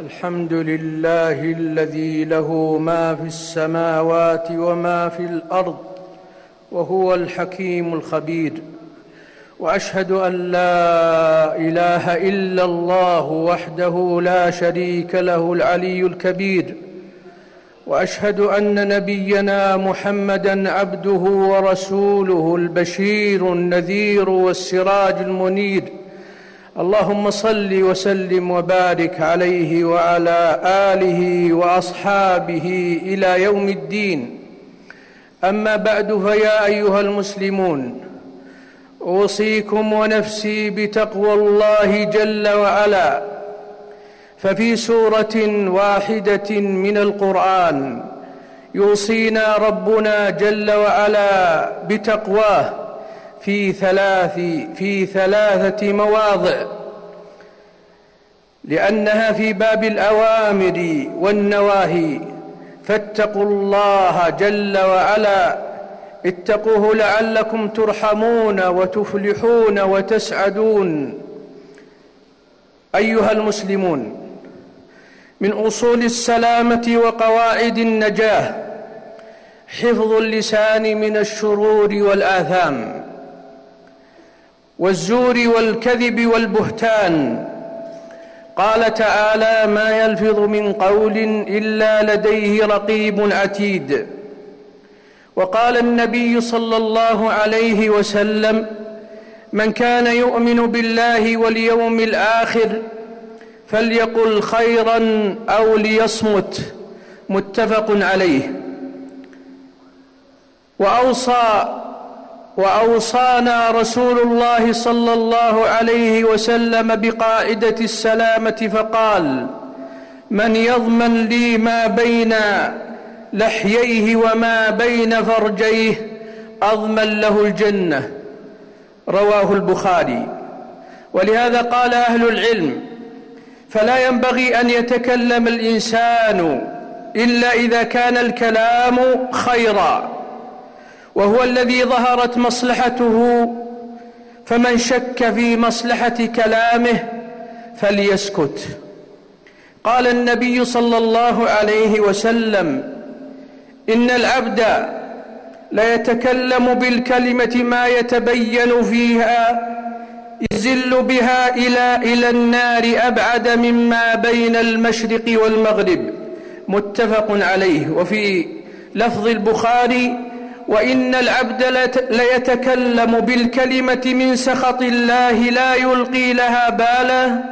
الحمد لله الذي له ما في السماوات وما في الأرض وهو الحكيم الخبير. وأشهد أن لا إله إلا الله وحده لا شريك له العلي الكبير. وأشهد أن نبينا محمدا عبده ورسوله البشير النذير والسراج المنير. اللهم صل وسلم وبارك عليه وعلى آله وأصحابه إلى يوم الدين. أما بعد فيا أيها المسلمون أوصيكم ونفسي بتقوى الله جل وعلا. ففي سورة واحدة من القرآن يوصينا ربنا جل وعلا بتقواه. في ثلاث في ثلاثة مواضع. لأنها في باب الأوامر والنواهي. فاتقوا الله جل وعلا. اتقوه لعلكم ترحمون وتفلحون وتسعدون. أيها المسلمون من أصول السلامة وقواعد النجاة حفظ اللسان من الشرور والآثام. والزور والكذب والبهتان. قال تعالى ما يلفظ من قول إلا لديه رقيب عتيد وقال النبي صلى الله عليه وسلم من كان يؤمن بالله واليوم الآخر فليقل خيرا أو ليصمت. متفق عليه. وأوصى وأوصانا رسول الله صلى الله عليه وسلم بقاعدة السلامة فقال من يضمن لي ما بين لحييه وما بين فرجيه أضمن له الجنة. رواه البخاري. ولهذا قال أهل العلم فلا ينبغي أن يتكلم الإنسان إلا إذا كان الكلام خيرا. وهو الذي ظهرت مصلحته. فمن شك في مصلحة كلامه فليسكت. قال النبي صلى الله عليه وسلم إن العبد ليتكلم بالكلمة ما يتبين فيها يزل بها إلى إلى النار أبعد مما بين المشرق والمغرب. متفق عليه. وفي لفظ البخاري وإن العبد ليتكلم بالكلمة من سخط الله لا يلقي لها بالا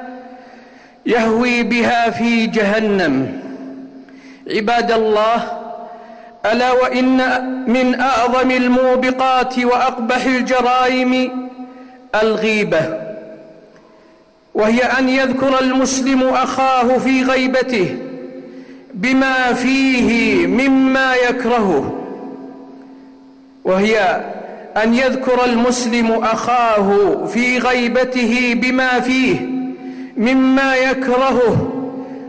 يهوي بها في جهنم. عباد الله ألا وإن من أعظم الموبقات وأقبح الجرائم الغيبة وهي أن يذكر المسلم أخاه في غيبته بما فيه مما يكرهه. وهي أن يذكر المسلم أخاه في غيبته بما فيه مما يكرهه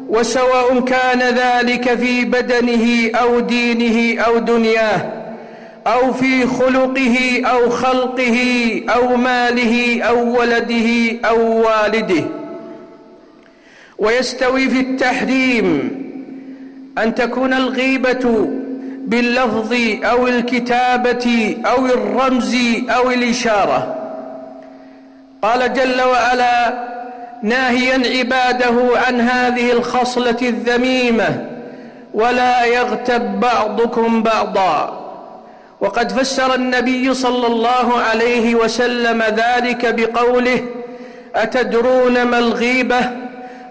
وسواء كان ذلك في بدنه أو دينه أو دنياه أو في خلقه أو خلقه أو ماله أو ولده أو والده. ويستوي في التحريم أن تكون الغيبة باللفظ أو الكتابة أو الرمز أو الإشارة. قال جل وعلا ناهيا عباده عن هذه الخصلة الذميمة ولا يغتب بعضكم بعضا. وقد فسر النبي صلى الله عليه وسلم ذلك بقوله أتدرون ما الغيبة؟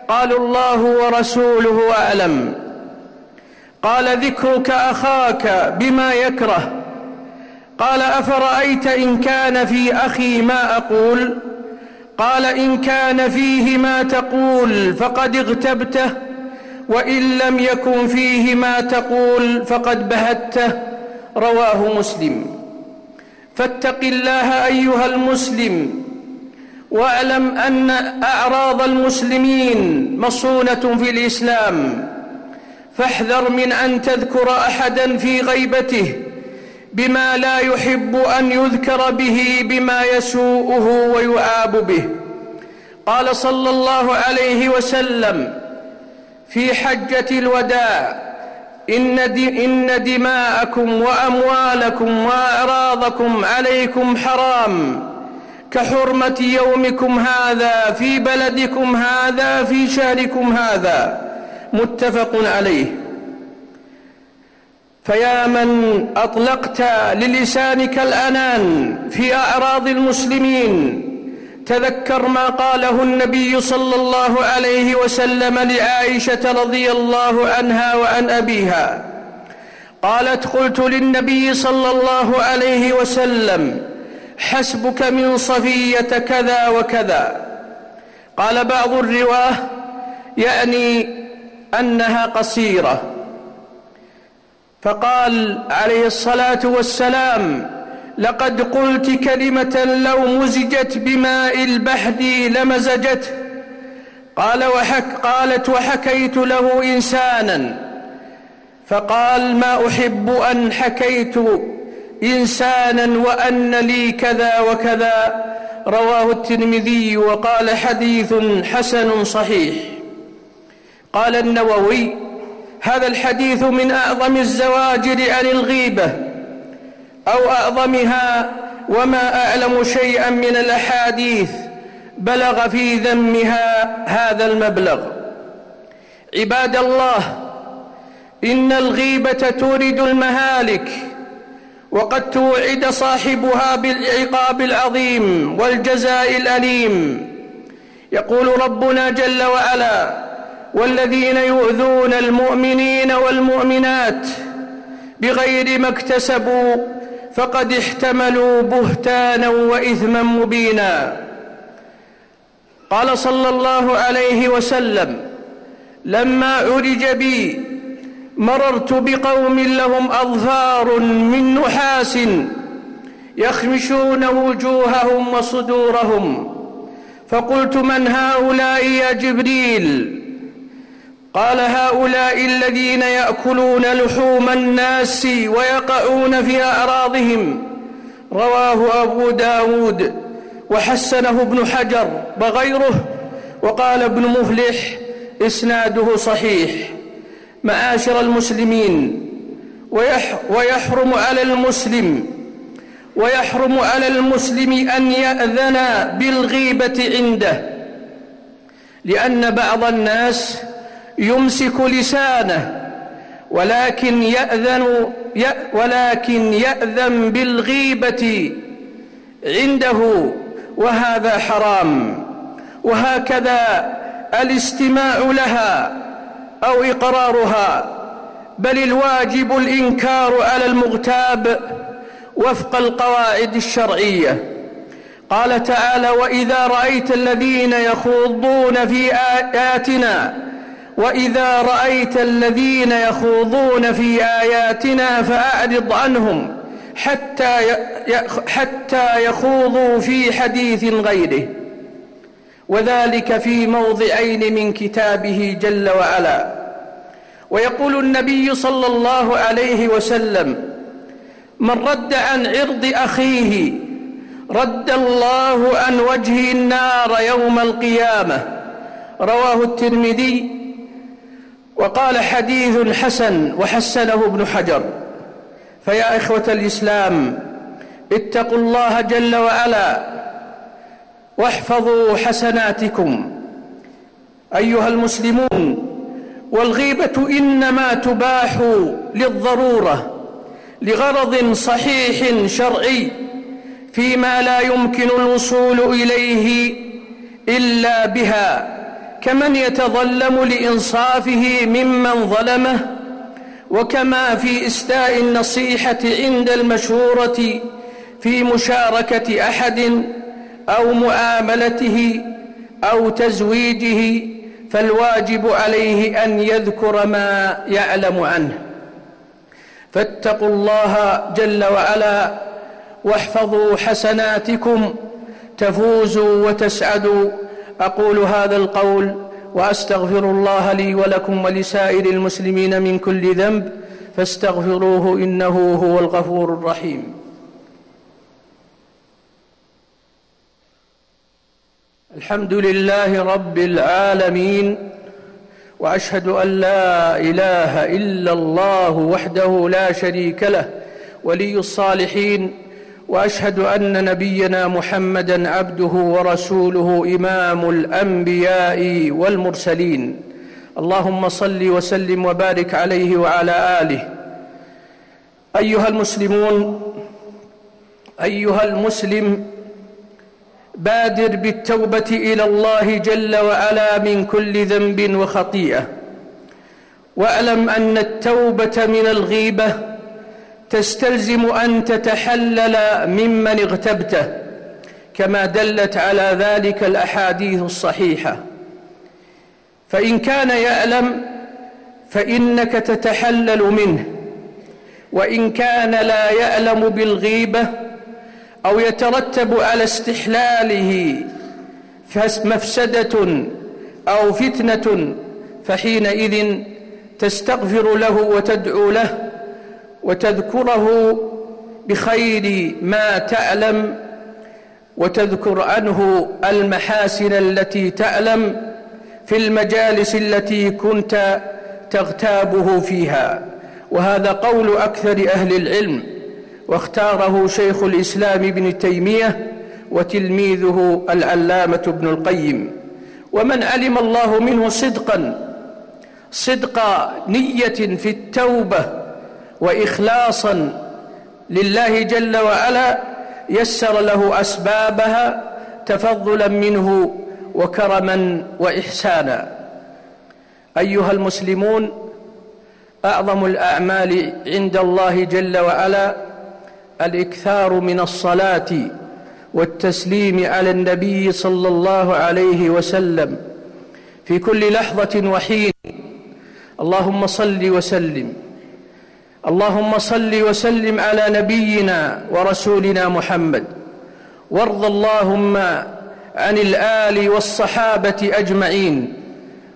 قالوا الله ورسوله أعلم. قال ذكرك أخاك بما يكره. قال أفرأيت إن كان في أخي ما أقول؟ قال إن كان فيه ما تقول فقد اغتبته وإن لم يكن فيه ما تقول فقد بهته. رواه مسلم. فاتق الله أيها المسلم واعلم أن أعراض المسلمين مصونة في الإسلام. فاحذر من أن تذكر أحدا في غيبته بما لا يحب أن يذكر به بما يسوءه ويعاب به. قال صلى الله عليه وسلم في حجة الوداع إن, إن دماءكم وأموالكم وأعراضكم عليكم حرام كحرمة يومكم هذا في بلدكم هذا في شهركم هذا. متفق عليه. فيا من أطلقت للسانك الأنان في أعراض المسلمين تذكر ما قاله النبي صلى الله عليه وسلم لعائشة رضي الله عنها وعن أبيها. قالت قلت للنبي صلى الله عليه وسلم حسبك من صفية كذا وكذا. قال بعض الرواة يعني أنها قصيرة. فقال عليه الصلاة والسلام لقد قلت كلمة لو مزجت بماء البحر لمزجته. قال وحك قالت وحكيت له إنسانا. فقال ما أحب أن حكيت إنسانا وأن لي كذا وكذا. رواه الترمذي وقال حديث حسن صحيح. قال النووي هذا الحديث من أعظم الزواجر عن الغيبة أو أعظمها وما أعلم شيئا من الأحاديث بلغ في ذمها هذا المبلغ. عباد الله إن الغيبة تورد المهالك وقد توعد صاحبها بالعقاب العظيم والجزاء الأليم. يقول ربنا جل وعلا والذين يؤذون المؤمنين والمؤمنات بغير ما اكتسبوا فقد احتملوا بهتانا وإثما مبينا. قال صلى الله عليه وسلم لما عرج بي مررت بقوم لهم أظفار من نحاس يخمشون وجوههم وصدورهم. فقلت من هؤلاء يا جبريل؟ قال هؤلاء الذين يأكلون لحوم الناس ويقعون في أعراضهم رواه أبو داود وحسنه ابن حجر وغيره. وقال ابن مفلح إسناده صحيح. معاشر المسلمين ويحرم على المسلم ويحرم على المسلم أن يأذن بالغيبة عنده. لأن بعض الناس يمسك لسانه ولكن يأذن ولكن يأذن بالغيبة عنده. وهذا حرام. وهكذا الاستماع لها أو إقرارها. بل الواجب الإنكار على المغتاب وفق القواعد الشرعية. قال تعالى وإذا رأيت الذين يخوضون في آياتنا وإذا رأيت الذين يخوضون في آياتنا فأعرض عنهم حتى حتى يخوضوا في حديث غيره. وذلك في موضعين من كتابه جل وعلا. ويقول النبي صلى الله عليه وسلم من رد عن عرض أخيه رد الله عن وجه النار يوم القيامة رواه الترمذي وقال حديث حسن وحسنه ابن حجر. فيا إخوة الإسلام اتقوا الله جل وعلا واحفظوا حسناتكم. أيها المسلمون والغيبة إنما تباح للضرورة لغرض صحيح شرعي فيما لا يمكن الوصول إليه إلا بها. كمن يتظلم لإنصافه ممن ظلمه وكما في إستاء النصيحة عند المشهورة في مشاركة أحد أو مؤاملته أو تزويجه فالواجب عليه أن يذكر ما يعلم عنه. فاتقوا الله جل وعلا واحفظوا حسناتكم تفوزوا وتسعدوا. أقول هذا القول وأستغفر الله لي ولكم ولسائر المسلمين من كل ذنب فاستغفروه إنه هو الغفور الرحيم. الحمد لله رب العالمين وأشهد أن لا إله إلا الله وحده لا شريك له ولي الصالحين وأشهد أن نبينا محمدا عبده ورسوله إمام الأنبياء والمرسلين. اللهم صل وسلم وبارك عليه وعلى آله. أيها المسلمون أيها المسلم بادر بالتوبة إلى الله جل وعلا من كل ذنب وخطيئة. واعلم أن التوبة من الغيبة تستلزم أن تتحلل ممن اغتبته كما دلت على ذلك الأحاديث الصحيحة. فإن كان يعلم فإنك تتحلل منه وإن كان لا يعلم بالغيبة أو يترتب على استحلاله مفسدة أو فتنة فحينئذ تستغفر له وتدعو له. وتذكره بخير ما تعلم وتذكر عنه المحاسن التي تعلم في المجالس التي كنت تغتابه فيها. وهذا قول أكثر أهل العلم واختاره شيخ الإسلام ابن تيمية وتلميذه العلامة ابن القيم. ومن علم الله منه صدقا صدق نية في التوبة واخلاصا لله جل وعلا يسر له أسبابها تفضلا منه وكرما وإحسانا. أيها المسلمون أعظم الأعمال عند الله جل وعلا الإكثار من الصلاة والتسليم على النبي صلى الله عليه وسلم في كل لحظة وحين. اللهم صل وسلم. اللهم صل وسلم على نبينا ورسولنا محمد. وارض اللهم عن الآل والصحابة أجمعين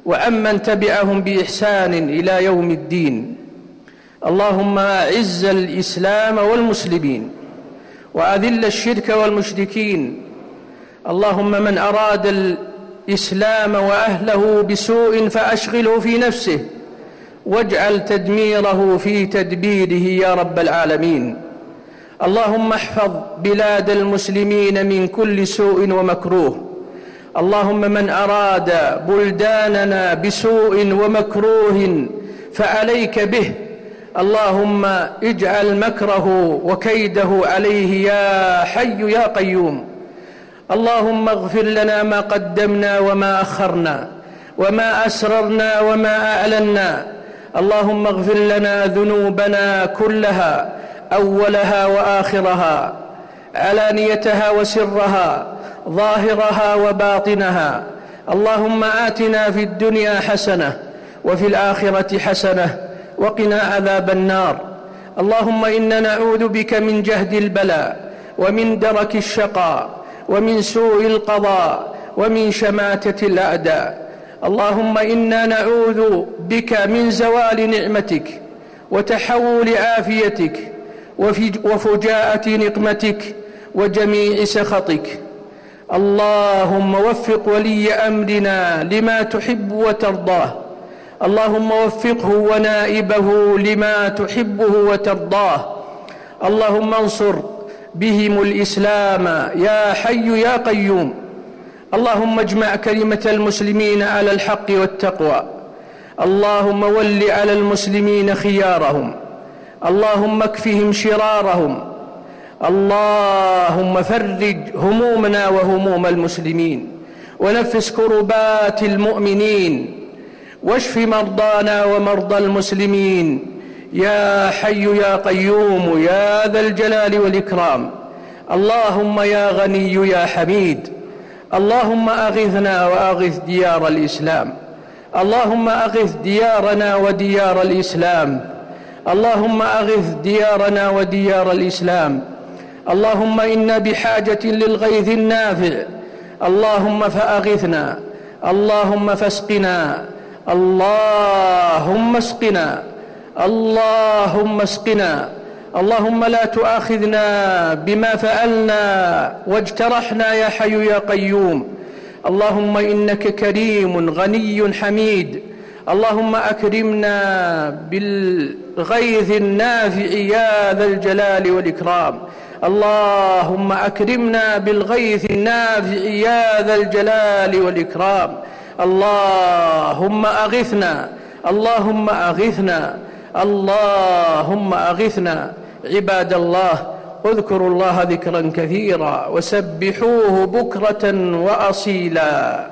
وعمن تبعهم بإحسان إلى يوم الدين. اللهم أعز الإسلام والمسلمين وأذل الشرك والمشركين. اللهم من أراد الإسلام وأهله بسوء فأشغله في نفسه. واجعل تدميره في تدبيره يا رب العالمين. اللهم احفظ بلاد المسلمين من كل سوء ومكروه. اللهم من أراد بلداننا بسوء ومكروه فعليك به. اللهم اجعل مكره وكيده عليه يا حي يا قيوم. اللهم اغفر لنا ما قدمنا وما أخرنا وما أسررنا وما أعلنا. اللهم اغفر لنا ذنوبنا كلها أولها وآخرها علانيتها وسرها ظاهرها وباطنها. اللهم آتنا في الدنيا حسنة وفي الآخرة حسنة وقنا عذاب النار. اللهم إنا نعوذ بك من جهد البلاء ومن درك الشقاء ومن سوء القضاء ومن شماتة الأعداء. اللهم إنا نعوذ بك من زوال نعمتك وتحول عافيتك وفجاءة نقمتك وجميع سخطك. اللهم وفق ولي أمرنا لما تحب وترضاه. اللهم وفقه ونائبه لما تحبه وترضاه. اللهم انصر بهم الإسلام. يا حي يا قيوم. اللهم اجمع كلمة المسلمين على الحق والتقوى. اللهم ول على المسلمين خيارهم. اللهم اكفهم شرارهم. اللهم فرج همومنا وهموم المسلمين. ونفس كربات المؤمنين. واشف مرضانا ومرضى المسلمين. يا حي يا قيوم يا ذا الجلال والإكرام. اللهم يا غني يا حميد. اللهم أغثنا وأغث ديار الإسلام. اللهم أغث ديارنا وديار الإسلام. اللهم أغث ديارنا وديار الإسلام. اللهم إنا بحاجة للغيث النافع. اللهم فأغثنا. اللهم فاسقنا. اللهم اسقنا. اللهم اسقنا. اللهم لا تؤاخذنا بما فعلنا واجترحنا يا حي يا قيوم. اللهم إنك كريم غني حميد. اللهم أكرمنا بالغيث النافع يا ذا الجلال والإكرام. اللهم أكرمنا بالغيث النافع يا ذا الجلال والإكرام. اللهم أغثنا. اللهم أغثنا. اللهم أغثنا. عباد الله اذكروا الله ذكرا كثيرا وسبحوه بكرة وأصيلا.